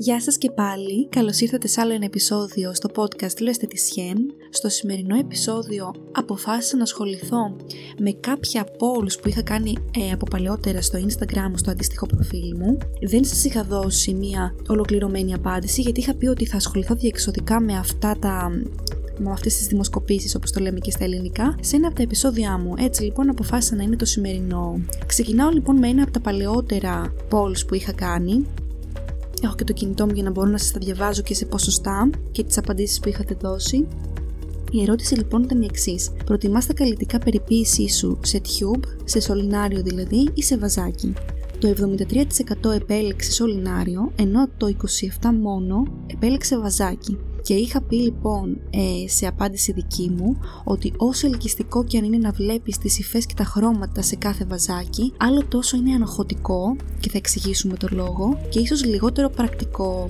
Γεια σας και πάλι, καλώς ήρθατε σε άλλο ένα επεισόδιο στο podcast Le Esthéticienne. Στο σημερινό επεισόδιο αποφάσισα να ασχοληθώ με κάποια polls που είχα κάνει ε, από παλαιότερα στο Instagram, στο αντίστοιχο προφίλ μου. Δεν σας είχα δώσει μια ολοκληρωμένη απάντηση γιατί είχα πει ότι θα ασχοληθώ διεξοδικά με αυτά τα με αυτές τις δημοσκοπήσεις όπως το λέμε και στα ελληνικά σε ένα από τα επεισόδια μου. Έτσι λοιπόν αποφάσισα να είναι το σημερινό. Ξεκινάω λοιπόν με ένα από τα παλαιότερα polls που είχα κάνει Έχω και το κινητό μου για να μπορώ να σας τα διαβάζω και σε ποσοστά και τις απαντήσεις που είχατε δώσει. Η ερώτηση λοιπόν ήταν η εξής. Προτιμάς τα καλλιτικά περιποίησή σου σε tube, σε σωληνάριο δηλαδή ή σε βαζάκι; Το 73% επέλεξε σωληνάριο, ενώ το 27% μόνο επέλεξε βαζάκι. Και είχα πει λοιπόν ε, σε απάντηση δική μου ότι όσο ελκυστικό και αν είναι να βλέπεις τις υφές και τα χρώματα σε κάθε βαζάκι, άλλο τόσο είναι ανοχωτικό και θα εξηγήσουμε το λόγο και ίσως λιγότερο πρακτικό.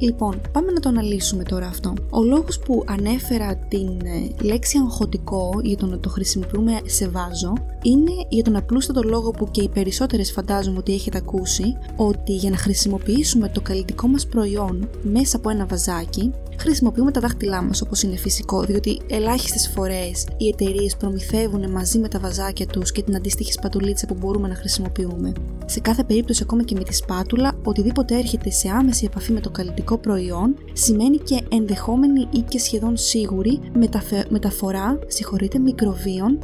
Λοιπόν, πάμε να το αναλύσουμε τώρα αυτό. Ο λόγος που ανέφερα την ε, λέξη αγχωτικό για το να το χρησιμοποιούμε σε βάζο είναι για τον απλούστατο λόγο που και οι περισσότερες φαντάζομαι ότι έχετε ακούσει ότι για να χρησιμοποιήσουμε το καλλιτικό μας προϊόν μέσα από ένα βαζάκι χρησιμοποιούμε τα δάχτυλά μας όπως είναι φυσικό, διότι ελάχιστες φορές οι εταιρείες προμηθεύουν μαζί με τα βαζάκια τους και την αντίστοιχη σπατουλίτσα που μπορούμε να χρησιμοποιούμε. Σε κάθε περίπτωση, ακόμα και με τη σπάτουλα, οτιδήποτε έρχεται σε άμεση επαφή με το καλλιτικό προϊόν σημαίνει και ενδεχόμενη ή και σχεδόν σίγουρη μεταφορά συγχωρείτε, μικροβίων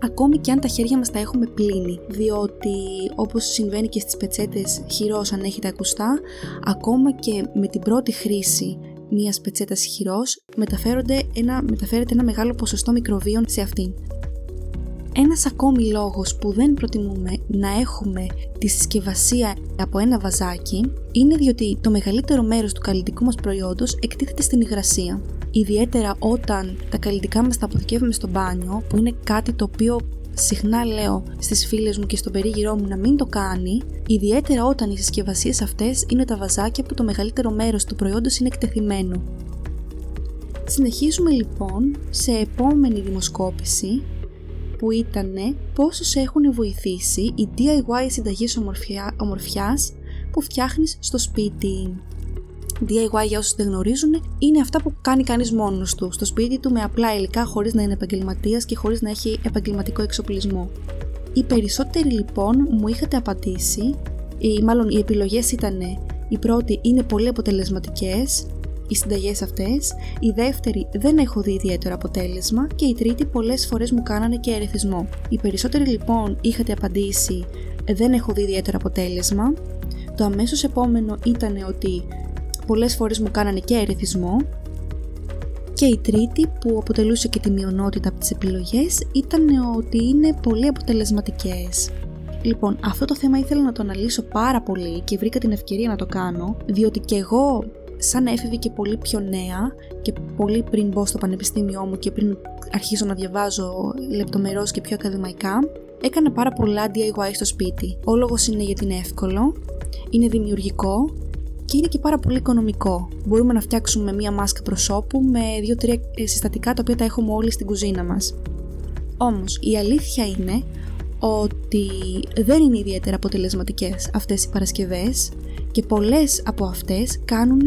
ακόμη και αν τα χέρια μας τα έχουμε πλύνει, διότι όπως συμβαίνει και στις πετσέτες χειρός αν έχετε ακουστά, ακόμα και με την πρώτη χρήση μιας πετσέτας χειρός, ένα, μεταφέρεται ένα μεγάλο ποσοστό μικροβίων σε αυτήν. Ένας ακόμη λόγος που δεν προτιμούμε να έχουμε τη συσκευασία από ένα βαζάκι είναι διότι το μεγαλύτερο μέρος του καλλιτικού μας προϊόντος εκτίθεται στην υγρασία. Ιδιαίτερα όταν τα καλλιτικά μας τα αποθηκεύουμε στο μπάνιο, που είναι κάτι το οποίο συχνά λέω στις φίλες μου και στον περίγυρό μου να μην το κάνει, ιδιαίτερα όταν οι συσκευασίες αυτές είναι τα βαζάκια που το μεγαλύτερο μέρος του προϊόντος είναι εκτεθειμένο. Συνεχίζουμε λοιπόν σε επόμενη δημοσκόπηση που ήταν πόσους έχουν βοηθήσει οι DIY συνταγές ομορφιά, ομορφιάς που φτιάχνεις στο σπίτι. DIY για όσους δεν γνωρίζουν είναι αυτά που κάνει κανείς μόνος του στο σπίτι του με απλά υλικά χωρίς να είναι επαγγελματίας και χωρίς να έχει επαγγελματικό εξοπλισμό. Οι περισσότεροι λοιπόν μου είχατε απαντήσει, ή μάλλον οι επιλογές ήταν η πρώτη είναι πολύ αποτελεσματικές, οι συνταγές αυτές, η δεύτερη δεν έχω δει ιδιαίτερο αποτέλεσμα και η τρίτη πολλές φορές μου κάνανε και ερεθισμό. Οι περισσότεροι λοιπόν είχατε απαντήσει δεν έχω δει ιδιαίτερο αποτέλεσμα, το αμέσως επόμενο ήταν ότι πολλές φορές μου κάνανε και ερεθισμό και η τρίτη που αποτελούσε και τη μειονότητα από τις επιλογές ήταν ότι είναι πολύ αποτελεσματικές. Λοιπόν, αυτό το θέμα ήθελα να το αναλύσω πάρα πολύ και βρήκα την ευκαιρία να το κάνω, διότι και εγώ σαν έφηβη και πολύ πιο νέα και πολύ πριν μπω στο πανεπιστήμιό μου και πριν αρχίσω να διαβάζω λεπτομερώς και πιο ακαδημαϊκά, έκανα πάρα πολλά DIY στο σπίτι. Ο λόγος είναι γιατί είναι εύκολο, είναι δημιουργικό και είναι και πάρα πολύ οικονομικό. Μπορούμε να φτιάξουμε μία μάσκα προσώπου με δύο-τρία συστατικά τα οποία τα έχουμε όλοι στην κουζίνα μας. Όμως η αλήθεια είναι ότι δεν είναι ιδιαίτερα αποτελεσματικές αυτές οι παρασκευές και πολλές από αυτές κάνουν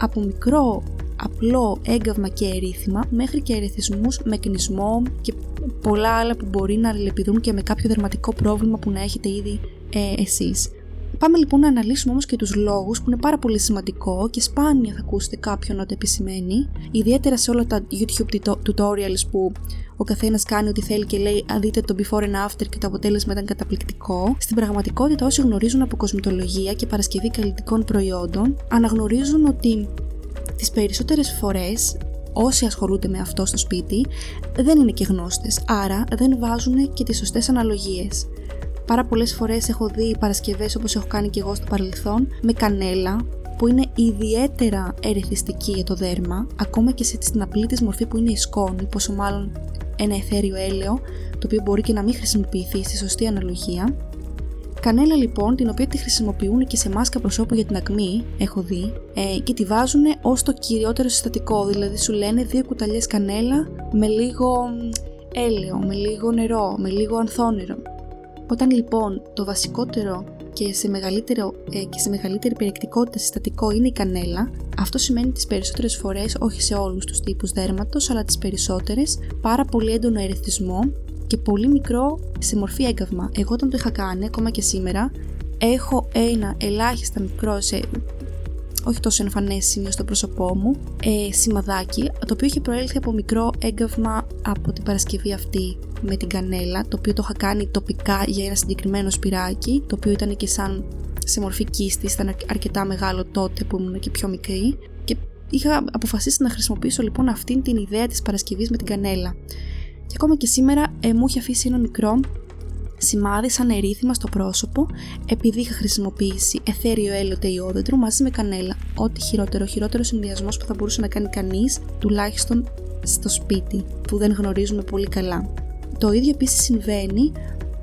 από μικρό απλό έγκαυμα και ερήθημα μέχρι και ερεθισμούς με κνισμό και πολλά άλλα που μπορεί να αλληλεπιδρούν και με κάποιο δερματικό πρόβλημα που να έχετε ήδη ε, εσείς. Πάμε λοιπόν να αναλύσουμε όμως και τους λόγους που είναι πάρα πολύ σημαντικό και σπάνια θα ακούσετε κάποιον να το επισημαίνει, ιδιαίτερα σε όλα τα YouTube tutorials που ο καθένας κάνει ό,τι θέλει και λέει Αν δείτε το before and after και το αποτέλεσμα ήταν καταπληκτικό. Στην πραγματικότητα, όσοι γνωρίζουν από κοσμητολογία και παρασκευή καλλιτικών προϊόντων, αναγνωρίζουν ότι τις περισσότερες φορές όσοι ασχολούνται με αυτό στο σπίτι δεν είναι και γνώστες, άρα δεν βάζουν και τις σωστές αναλογίες. Πάρα πολλές φορές έχω δει παρασκευές όπως έχω κάνει και εγώ στο παρελθόν με κανέλα που είναι ιδιαίτερα ερεθιστική για το δέρμα, ακόμα και στην απλή της μορφή που είναι η σκόνη, πόσο μάλλον ένα εθέριο έλαιο, το οποίο μπορεί και να μην χρησιμοποιηθεί στη σωστή αναλογία. Κανέλα λοιπόν, την οποία τη χρησιμοποιούν και σε μάσκα προσώπου για την ακμή, έχω δει, ε, και τη βάζουν ως το κυριότερο συστατικό, δηλαδή σου λένε δύο κουταλιές κανέλα με λίγο έλαιο, με λίγο νερό, με λίγο ανθόνερο. Όταν λοιπόν το βασικότερο και σε, μεγαλύτερο, ε, και σε μεγαλύτερη περιεκτικότητα συστατικό είναι η κανέλα, αυτό σημαίνει τις περισσότερες φορές, όχι σε όλους τους τύπους δέρματος, αλλά τις περισσότερες, πάρα πολύ έντονο ερεθισμό και πολύ μικρό σε μορφή έγκαυμα. Εγώ όταν το είχα κάνει, ακόμα και σήμερα, έχω ένα ελάχιστα μικρό σε όχι τόσο εμφανές σημείο στο πρόσωπό μου, ε, σημαδάκι, το οποίο είχε προέλθει από μικρό έγκαυμα από την Παρασκευή αυτή με την κανέλα, το οποίο το είχα κάνει τοπικά για ένα συγκεκριμένο σπυράκι, το οποίο ήταν και σαν σε μορφή κίστη, ήταν αρκετά μεγάλο τότε που ήμουν και πιο μικρή και είχα αποφασίσει να χρησιμοποιήσω λοιπόν αυτήν την ιδέα της Παρασκευής με την κανέλα. Και ακόμα και σήμερα ε, μου έχει αφήσει ένα μικρό σημάδι σαν ερήθημα στο πρόσωπο επειδή είχα χρησιμοποιήσει εθέριο έλαιο ιόδεντρο μαζί με κανέλα. Ό,τι χειρότερο, χειρότερο συνδυασμός που θα μπορούσε να κάνει κανείς, τουλάχιστον στο σπίτι, που δεν γνωρίζουμε πολύ καλά. Το ίδιο επίσης συμβαίνει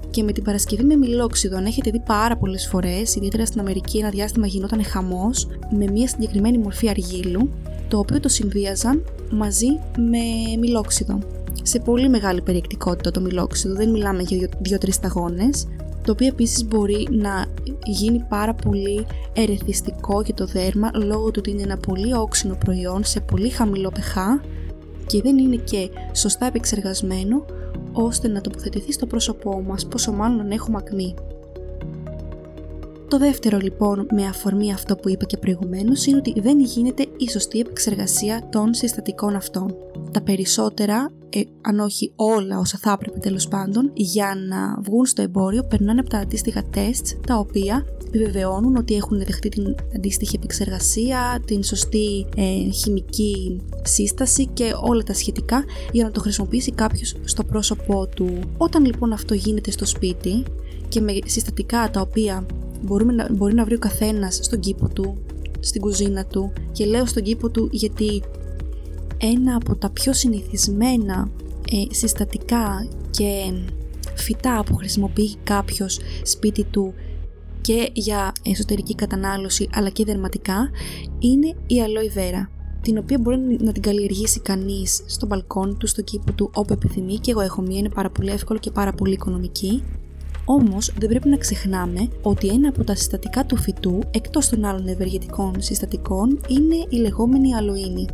και με την Παρασκευή με μιλόξιδο. Αν έχετε δει πάρα πολλές φορές, ιδιαίτερα στην Αμερική, ένα διάστημα γινόταν χαμός με μια συγκεκριμένη μορφή αργύλου, το οποίο το συνδύαζαν μαζί με μιλόξιδο σε πολύ μεγάλη περιεκτικότητα το μιλόξιδο, δεν μιλάμε για 2-3 σταγόνες, το οποίο επίσης μπορεί να γίνει πάρα πολύ ερεθιστικό για το δέρμα λόγω του ότι είναι ένα πολύ όξινο προϊόν σε πολύ χαμηλό pH και δεν είναι και σωστά επεξεργασμένο ώστε να τοποθετηθεί στο πρόσωπό μας, πόσο μάλλον αν έχουμε ακμή. Το δεύτερο λοιπόν με αφορμή αυτό που είπα και προηγουμένως είναι ότι δεν γίνεται η σωστή επεξεργασία των συστατικών αυτών. Τα περισσότερα, ε, αν όχι όλα όσα θα έπρεπε τέλος πάντων, για να βγουν στο εμπόριο περνάνε από τα αντίστοιχα τεστ τα οποία επιβεβαιώνουν ότι έχουν δεχτεί την αντίστοιχη επεξεργασία, την σωστή ε, χημική σύσταση και όλα τα σχετικά για να το χρησιμοποιήσει κάποιος στο πρόσωπό του. Όταν λοιπόν αυτό γίνεται στο σπίτι και με συστατικά τα οποία μπορούμε να, μπορεί να βρει ο καθένας στον κήπο του, στην κουζίνα του και λέω στον κήπο του γιατί ένα από τα πιο συνηθισμένα ε, συστατικά και φυτά που χρησιμοποιεί κάποιος σπίτι του και για εσωτερική κατανάλωση αλλά και δερματικά είναι η aloe vera την οποία μπορεί να την καλλιεργήσει κανείς στο μπαλκόνι του, στο κήπο του, όπου επιθυμεί. Και εγώ έχω μία, είναι πάρα πολύ εύκολο και πάρα πολύ οικονομική. Όμως δεν πρέπει να ξεχνάμε ότι ένα από τα συστατικά του φυτού, εκτός των άλλων ευεργετικών συστατικών, είναι η λεγόμενη αλοίνη,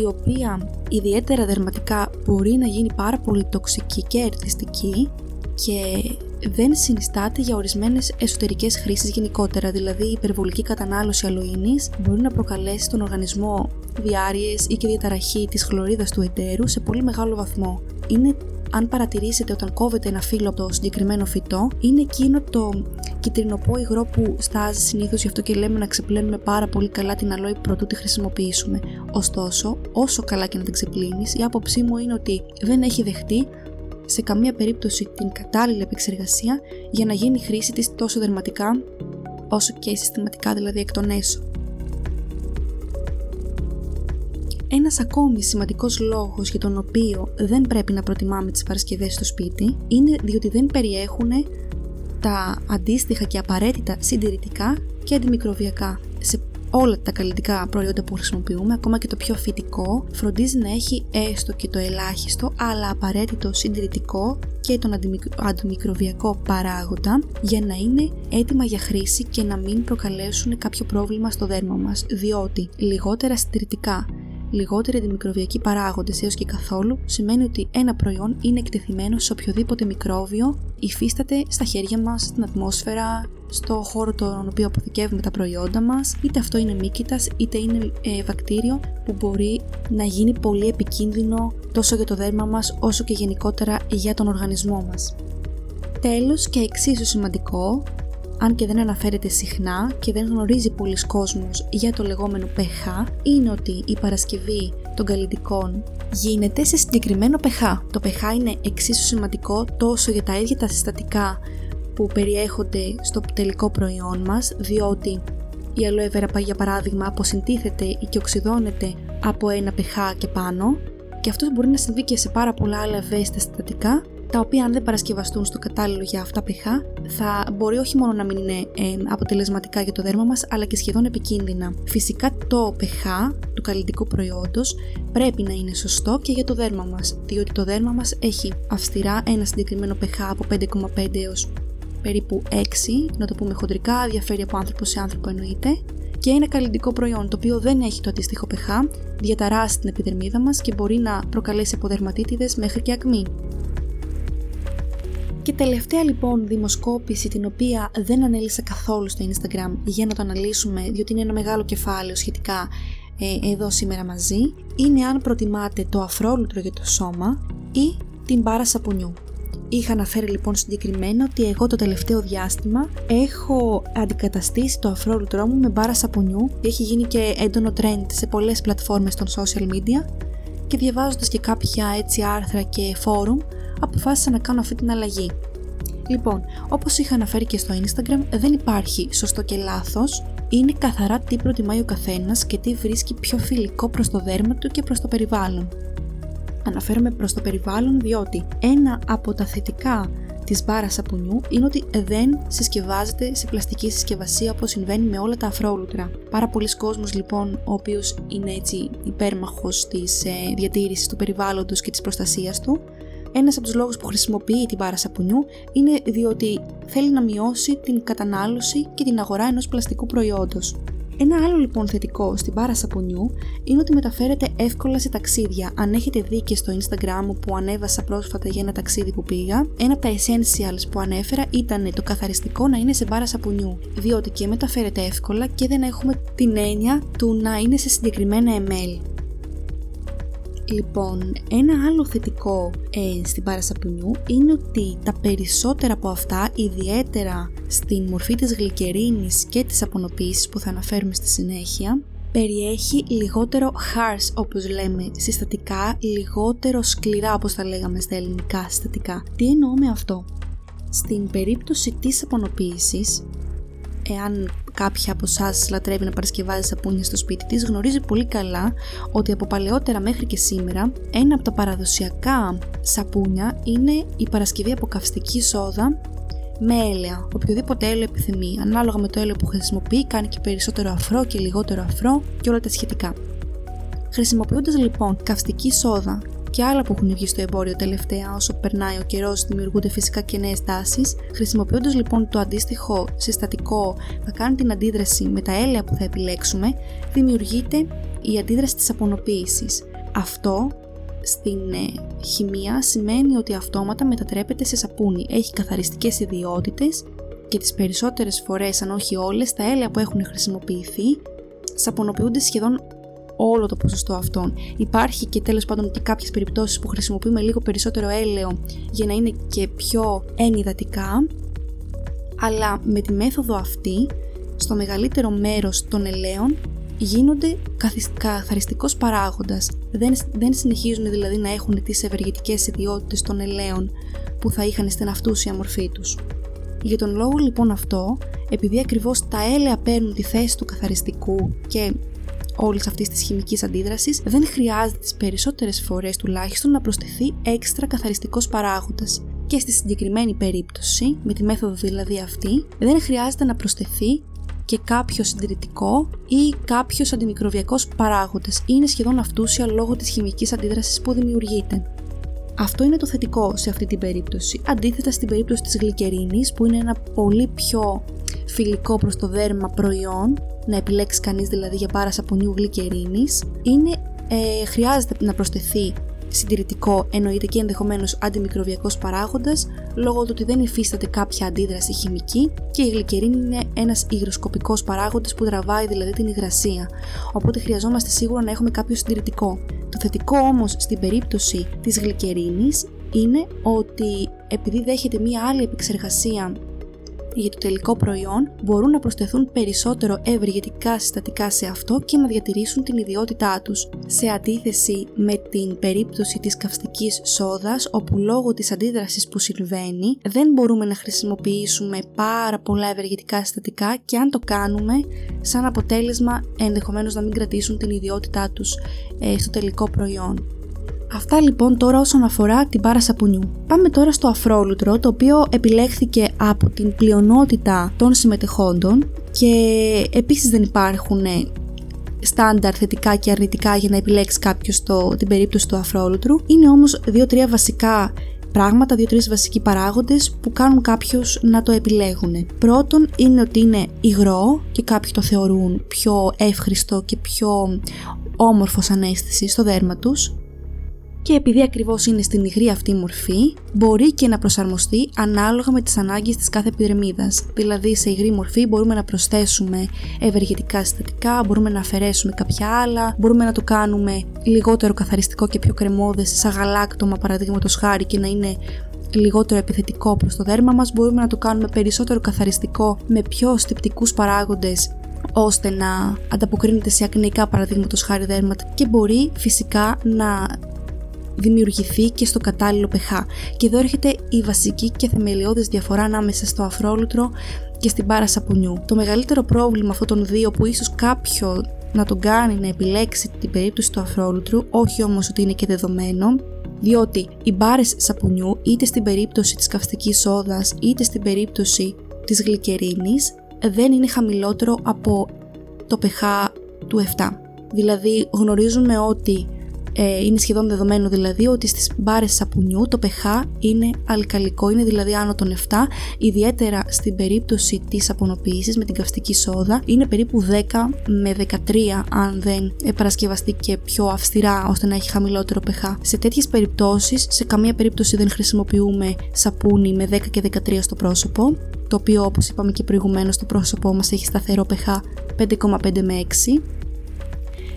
η οποία ιδιαίτερα δερματικά μπορεί να γίνει πάρα πολύ τοξική και ερθιστική και δεν συνιστάται για ορισμένες εσωτερικές χρήσεις γενικότερα. Δηλαδή, η υπερβολική κατανάλωση αλοίνη μπορεί να προκαλέσει στον οργανισμό διάρειε ή και διαταραχή της χλωρίδας του εταίρου σε πολύ μεγάλο βαθμό. Είναι αν παρατηρήσετε όταν κόβετε ένα φύλλο από το συγκεκριμένο φυτό, είναι εκείνο το κυτρινοπό υγρό που στάζει συνήθως γι' αυτό και λέμε να ξεπλένουμε πάρα πολύ καλά την αλόη πρωτού τη χρησιμοποιήσουμε. Ωστόσο, όσο καλά και να την ξεπλύνεις, η άποψή μου είναι ότι δεν έχει δεχτεί σε καμία περίπτωση την κατάλληλη επεξεργασία για να γίνει χρήση της τόσο δερματικά όσο και συστηματικά δηλαδή εκ των έσω. Ένας ακόμη σημαντικός λόγος για τον οποίο δεν πρέπει να προτιμάμε τις Παρασκευές στο σπίτι είναι διότι δεν περιέχουν τα αντίστοιχα και απαραίτητα συντηρητικά και αντιμικροβιακά. Σε όλα τα καλλιτικά προϊόντα που χρησιμοποιούμε, ακόμα και το πιο φυτικό, φροντίζει να έχει έστω και το ελάχιστο αλλά απαραίτητο συντηρητικό και τον αντιμικροβιακό παράγοντα για να είναι έτοιμα για χρήση και να μην προκαλέσουν κάποιο πρόβλημα στο δέρμα μας, διότι λιγότερα συντηρητικά λιγότεροι αντιμικροβιακοί παράγοντες έως και καθόλου σημαίνει ότι ένα προϊόν είναι εκτεθειμένο σε οποιοδήποτε μικρόβιο υφίσταται στα χέρια μας, στην ατμόσφαιρα, στο χώρο τον οποίο αποθηκεύουμε τα προϊόντα μας, είτε αυτό είναι μύκητας είτε είναι ε, βακτήριο που μπορεί να γίνει πολύ επικίνδυνο τόσο για το δέρμα μας όσο και γενικότερα για τον οργανισμό μας. Τέλος και εξίσου σημαντικό, αν και δεν αναφέρεται συχνά και δεν γνωρίζει πολλοί κόσμος για το λεγόμενο pH, είναι ότι η παρασκευή των καλλιτικών γίνεται σε συγκεκριμένο pH. Το pH είναι εξίσου σημαντικό τόσο για τα ίδια τα συστατικά που περιέχονται στο τελικό προϊόν μας, διότι η aloe vera για παράδειγμα αποσυντίθεται ή και οξυδώνεται από ένα pH και πάνω και αυτός μπορεί να συμβεί και σε πάρα πολλά άλλα ευαίσθητα συστατικά τα οποία αν δεν παρασκευαστούν στο κατάλληλο για αυτά pH θα μπορεί όχι μόνο να μην είναι ε, αποτελεσματικά για το δέρμα μας αλλά και σχεδόν επικίνδυνα. Φυσικά το pH του καλλιτικού προϊόντος πρέπει να είναι σωστό και για το δέρμα μας διότι το δέρμα μας έχει αυστηρά ένα συγκεκριμένο pH από 5,5 έως περίπου 6, να το πούμε χοντρικά, διαφέρει από άνθρωπο σε άνθρωπο εννοείται, και είναι καλλιντικό προϊόν το οποίο δεν έχει το αντίστοιχο pH, διαταράσσει την επιδερμίδα μας και μπορεί να προκαλέσει αποδερματίτιδες μέχρι και ακμή. Και τελευταία λοιπόν δημοσκόπηση την οποία δεν ανέλησα καθόλου στο Instagram για να το αναλύσουμε διότι είναι ένα μεγάλο κεφάλαιο σχετικά ε, εδώ σήμερα μαζί είναι αν προτιμάτε το αφρόλουτρο για το σώμα ή την μπάρα σαπουνιού. Είχα αναφέρει λοιπόν συγκεκριμένα ότι εγώ το τελευταίο διάστημα έχω αντικαταστήσει το αφρόλουτρό μου με μπάρα σαπουνιού έχει γίνει και έντονο trend σε πολλές πλατφόρμες των social media και διαβάζοντας και κάποια έτσι άρθρα και φόρουμ αποφάσισα να κάνω αυτή την αλλαγή. Λοιπόν, όπως είχα αναφέρει και στο Instagram, δεν υπάρχει σωστό και λάθος, είναι καθαρά τι προτιμάει ο καθένας και τι βρίσκει πιο φιλικό προς το δέρμα του και προς το περιβάλλον. Αναφέρομαι προς το περιβάλλον διότι ένα από τα θετικά της μπάρας σαπουνιού είναι ότι δεν συσκευάζεται σε πλαστική συσκευασία όπως συμβαίνει με όλα τα αφρόλουτρα. Πάρα πολλοί κόσμος λοιπόν ο οποίος είναι έτσι υπέρμαχος της ε, διατήρησης του περιβάλλοντος και της προστασίας του ένας από τους λόγους που χρησιμοποιεί την μπάρα σαπουνιού είναι διότι θέλει να μειώσει την κατανάλωση και την αγορά ενός πλαστικού προϊόντος. Ένα άλλο λοιπόν θετικό στην μπάρα σαπουνιού είναι ότι μεταφέρεται εύκολα σε ταξίδια. Αν έχετε δει και στο Instagram μου που ανέβασα πρόσφατα για ένα ταξίδι που πήγα, ένα από τα essentials που ανέφερα ήταν το καθαριστικό να είναι σε μπάρα σαπουνιού. Διότι και μεταφέρεται εύκολα και δεν έχουμε την έννοια του να είναι σε συγκεκριμένα ml. Λοιπόν, ένα άλλο θετικό ε, στην πάρα σαπουνιού είναι ότι τα περισσότερα από αυτά, ιδιαίτερα στην μορφή της γλυκερίνης και της απονοποίησης που θα αναφέρουμε στη συνέχεια, περιέχει λιγότερο harsh όπως λέμε συστατικά, λιγότερο σκληρά όπως τα λέγαμε στα ελληνικά συστατικά. Τι εννοώ με αυτό; Στην περίπτωση της απονοποίησης, εάν κάποια από εσάς λατρεύει να παρασκευάζει σαπούνια στο σπίτι της, γνωρίζει πολύ καλά ότι από παλαιότερα μέχρι και σήμερα ένα από τα παραδοσιακά σαπούνια είναι η παρασκευή από καυστική σόδα με έλαια. Οποιοδήποτε έλαιο επιθυμεί, ανάλογα με το έλαιο που χρησιμοποιεί, κάνει και περισσότερο αφρό και λιγότερο αφρό και όλα τα σχετικά. Χρησιμοποιώντας λοιπόν καυστική σόδα και άλλα που έχουν βγει στο εμπόριο τελευταία όσο περνάει ο καιρός, δημιουργούνται φυσικά και νέες τάσεις. Χρησιμοποιώντας λοιπόν το αντίστοιχο συστατικό να κάνει την αντίδραση με τα έλαια που θα επιλέξουμε, δημιουργείται η αντίδραση της απονοποίησης. Αυτό στην ε, χημεία σημαίνει ότι αυτόματα μετατρέπεται σε σαπούνι. Έχει καθαριστικές ιδιότητες και τις περισσότερες φορές, αν όχι όλες, τα έλαια που έχουν χρησιμοποιηθεί σαπονοποιούνται σχεδόν όλο το ποσοστό αυτών. Υπάρχει και τέλος πάντων και κάποιες περιπτώσεις που χρησιμοποιούμε λίγο περισσότερο έλαιο για να είναι και πιο ενυδατικά, αλλά με τη μέθοδο αυτή, στο μεγαλύτερο μέρος των ελαίων γίνονται καθαριστικός παράγοντας. Δεν, δεν συνεχίζουν δηλαδή να έχουν τις ευεργετικές ιδιότητες των ελαίων που θα είχαν στην αυτούσια μορφή τους. Για τον λόγο λοιπόν αυτό, επειδή ακριβώς τα έλαια παίρνουν τη θέση του καθαριστικού και όλης αυτής της χημικής αντίδρασης, δεν χρειάζεται τις περισσότερες φορές τουλάχιστον να προσθεθεί έξτρα καθαριστικός παράγοντας. Και στη συγκεκριμένη περίπτωση, με τη μέθοδο δηλαδή αυτή, δεν χρειάζεται να προσθεθεί και κάποιο συντηρητικό ή κάποιος αντιμικροβιακός παράγοντας. Είναι σχεδόν αυτούσια λόγω της χημικής αντίδρασης που δημιουργείται. Αυτό είναι το θετικό σε αυτή την περίπτωση. Αντίθετα στην περίπτωση της γλυκερίνης που είναι ένα πολύ πιο φιλικό προς το δέρμα προϊόν, να επιλέξει κανείς δηλαδή για πάρα σαπονιού γλυκερίνης, είναι, ε, χρειάζεται να προσθεθεί συντηρητικό εννοείται και ενδεχομένως αντιμικροβιακός παράγοντας λόγω του ότι δεν υφίσταται κάποια αντίδραση χημική και η γλυκερίνη είναι ένας υγροσκοπικός παράγοντας που τραβάει δηλαδή την υγρασία οπότε χρειαζόμαστε σίγουρα να έχουμε κάποιο συντηρητικό. Το θετικό όμως στην περίπτωση της γλυκερίνης είναι ότι επειδή δέχεται μία άλλη επεξεργασία για το τελικό προϊόν μπορούν να προσθεθούν περισσότερο ευεργετικά συστατικά σε αυτό και να διατηρήσουν την ιδιότητά τους. Σε αντίθεση με την περίπτωση της καυστικής σόδας όπου λόγω της αντίδρασης που συμβαίνει δεν μπορούμε να χρησιμοποιήσουμε πάρα πολλά ευεργετικά συστατικά και αν το κάνουμε σαν αποτέλεσμα ενδεχομένως να μην κρατήσουν την ιδιότητά τους ε, στο τελικό προϊόν. Αυτά λοιπόν τώρα όσον αφορά την πάρα σαπουνιού. Πάμε τώρα στο αφρόλουτρο, το οποίο επιλέχθηκε από την πλειονότητα των συμμετεχόντων και επίσης δεν υπάρχουν στάνταρ θετικά και αρνητικά για να επιλέξει κάποιος την περίπτωση του αφρόλουτρου. Είναι όμως δύο-τρία βασικά πράγματα, δύο-τρεις βασικοί παράγοντες που κάνουν κάποιους να το επιλέγουν. Πρώτον είναι ότι είναι υγρό και κάποιοι το θεωρούν πιο εύχριστο και πιο όμορφος σαν αίσθηση στο δέρμα τους και επειδή ακριβώς είναι στην υγρή αυτή μορφή, μπορεί και να προσαρμοστεί ανάλογα με τις ανάγκες της κάθε επιδερμίδας. Δηλαδή σε υγρή μορφή μπορούμε να προσθέσουμε ευεργετικά συστατικά, μπορούμε να αφαιρέσουμε κάποια άλλα, μπορούμε να το κάνουμε λιγότερο καθαριστικό και πιο κρεμόδες σαν γαλάκτωμα παραδείγματος χάρη και να είναι λιγότερο επιθετικό προς το δέρμα μας, μπορούμε να το κάνουμε περισσότερο καθαριστικό με πιο στυπτικούς παράγοντες ώστε να ανταποκρίνεται σε ακνεϊκά παραδείγματος χάρη δέρματα και μπορεί φυσικά να δημιουργηθεί και στο κατάλληλο pH. Και εδώ έρχεται η βασική και θεμελιώδης διαφορά ανάμεσα στο αφρόλουτρο και στην μπάρα σαπουνιού. Το μεγαλύτερο πρόβλημα αυτών των δύο που ίσως κάποιο να τον κάνει να επιλέξει την περίπτωση του αφρόλουτρου, όχι όμως ότι είναι και δεδομένο, διότι οι μπάρες σαπουνιού είτε στην περίπτωση της καυστικής σόδας είτε στην περίπτωση της γλυκερίνης δεν είναι χαμηλότερο από το pH του 7. Δηλαδή γνωρίζουμε ότι ε, είναι σχεδόν δεδομένο δηλαδή ότι στις μπάρες σαπουνιού το pH είναι αλκαλικό, είναι δηλαδή άνω των 7, ιδιαίτερα στην περίπτωση της απονοποίησης με την καυστική σόδα είναι περίπου 10 με 13 αν δεν παρασκευαστεί και πιο αυστηρά ώστε να έχει χαμηλότερο pH. Σε τέτοιες περιπτώσεις σε καμία περίπτωση δεν χρησιμοποιούμε σαπούνι με 10 και 13 στο πρόσωπο το οποίο όπως είπαμε και προηγουμένως το πρόσωπό μας έχει σταθερό pH 5,5 με 6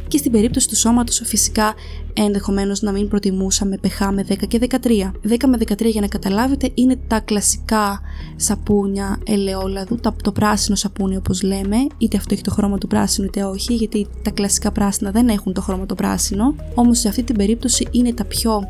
και στην περίπτωση του σώματος φυσικά ενδεχομένως να μην προτιμούσαμε pH με 10 και 13. 10 με 13 για να καταλάβετε είναι τα κλασικά σαπούνια ελαιόλαδου, το πράσινο σαπούνι όπως λέμε, είτε αυτό έχει το χρώμα του πράσινου είτε όχι, γιατί τα κλασικά πράσινα δεν έχουν το χρώμα το πράσινο, όμως σε αυτή την περίπτωση είναι τα πιο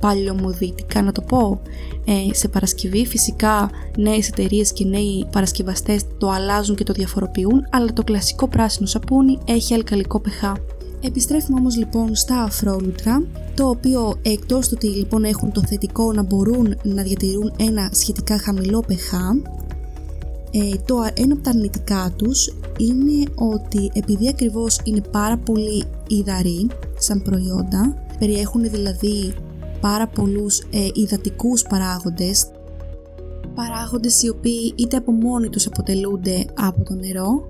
παλιωμοδίτικα να το πω; Ε, σε Παρασκευή φυσικά νέες εταιρείες και νέοι παρασκευαστές το αλλάζουν και το διαφοροποιούν αλλά το κλασικό πράσινο σαπούνι έχει αλκαλικό pH Επιστρέφουμε όμως λοιπόν στα αφρόλουτρα, το οποίο εκτός του ότι λοιπόν έχουν το θετικό να μπορούν να διατηρούν ένα σχετικά χαμηλό pH, ε, το ένα από τα αρνητικά τους είναι ότι επειδή ακριβώς είναι πάρα πολύ υδαροί σαν προϊόντα, περιέχουν δηλαδή πάρα πολλούς ε, υδατικούς παράγοντες, παράγοντες οι οποίοι είτε από μόνοι τους αποτελούνται από το νερό,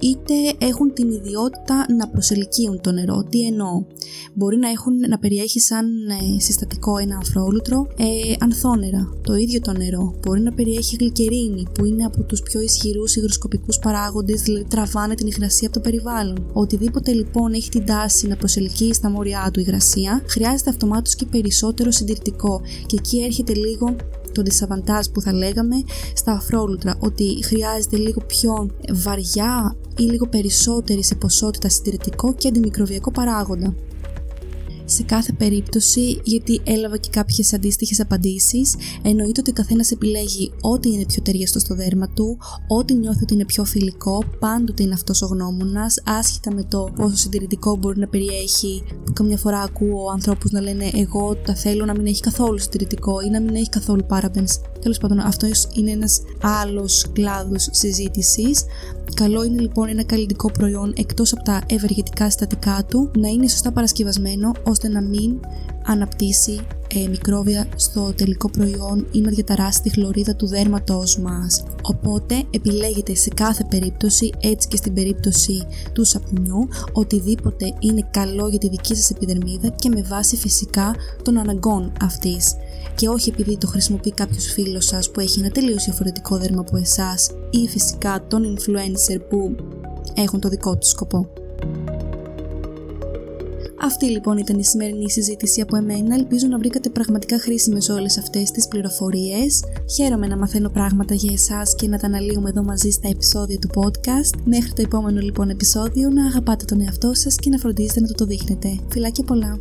είτε έχουν την ιδιότητα να προσελκύουν το νερό. Τι εννοώ. Μπορεί να, έχουν, να περιέχει σαν ε, συστατικό ένα αφρόλουτρο ε, ανθόνερα, το ίδιο το νερό. Μπορεί να περιέχει γλυκερίνη, που είναι από τους πιο ισχυρούς υγροσκοπικούς παράγοντες, δηλαδή τραβάνε την υγρασία από το περιβάλλον. Οτιδήποτε λοιπόν έχει την τάση να προσελκύει στα μόρια του υγρασία, χρειάζεται αυτομάτως και περισσότερο συντηρητικό. Και εκεί έρχεται λίγο το δισαβαντάζ που θα λέγαμε στα αφρόλουτρα, ότι χρειάζεται λίγο πιο βαριά ή λίγο περισσότερη σε ποσότητα συντηρητικό και αντιμικροβιακό παράγοντα σε κάθε περίπτωση, γιατί έλαβα και κάποιες αντίστοιχες απαντήσεις, εννοείται ότι ο καθένας επιλέγει ό,τι είναι πιο ταιριαστό στο δέρμα του, ό,τι νιώθει ότι είναι πιο φιλικό, πάντοτε είναι αυτός ο γνώμονας, άσχετα με το πόσο συντηρητικό μπορεί να περιέχει. Που καμιά φορά ακούω ανθρώπους να λένε Εγώ τα θέλω να μην έχει καθόλου συντηρητικό ή να μην έχει καθόλου parabens. Τέλος πάντων, αυτός είναι ένας άλλος κλάδος συζήτησης. Καλό είναι λοιπόν ένα καλλιτικό προϊόν εκτός από τα ευεργετικά συστατικά του να είναι σωστά παρασκευασμένο ώστε να μην αναπτύσσει ε, μικρόβια στο τελικό προϊόν ή να διαταράσει τη χλωρίδα του δέρματός μας. Οπότε επιλέγετε σε κάθε περίπτωση, έτσι και στην περίπτωση του σαπουνιού, οτιδήποτε είναι καλό για τη δική σας επιδερμίδα και με βάση φυσικά των αναγκών αυτής και όχι επειδή το χρησιμοποιεί κάποιος φίλος σας που έχει ένα τελείως διαφορετικό δέρμα από εσάς ή φυσικά τον influencer που έχουν το δικό του σκοπό. Αυτή λοιπόν ήταν η σημερινή συζήτηση από εμένα. Ελπίζω να βρήκατε πραγματικά χρήσιμες όλες αυτές τις πληροφορίες. Χαίρομαι να μαθαίνω πράγματα για εσάς και να τα αναλύουμε εδώ μαζί στα επεισόδια του podcast. Μέχρι το επόμενο λοιπόν επεισόδιο να αγαπάτε τον εαυτό σας και να φροντίζετε να το το δείχνετε. Φιλάκια πολλά!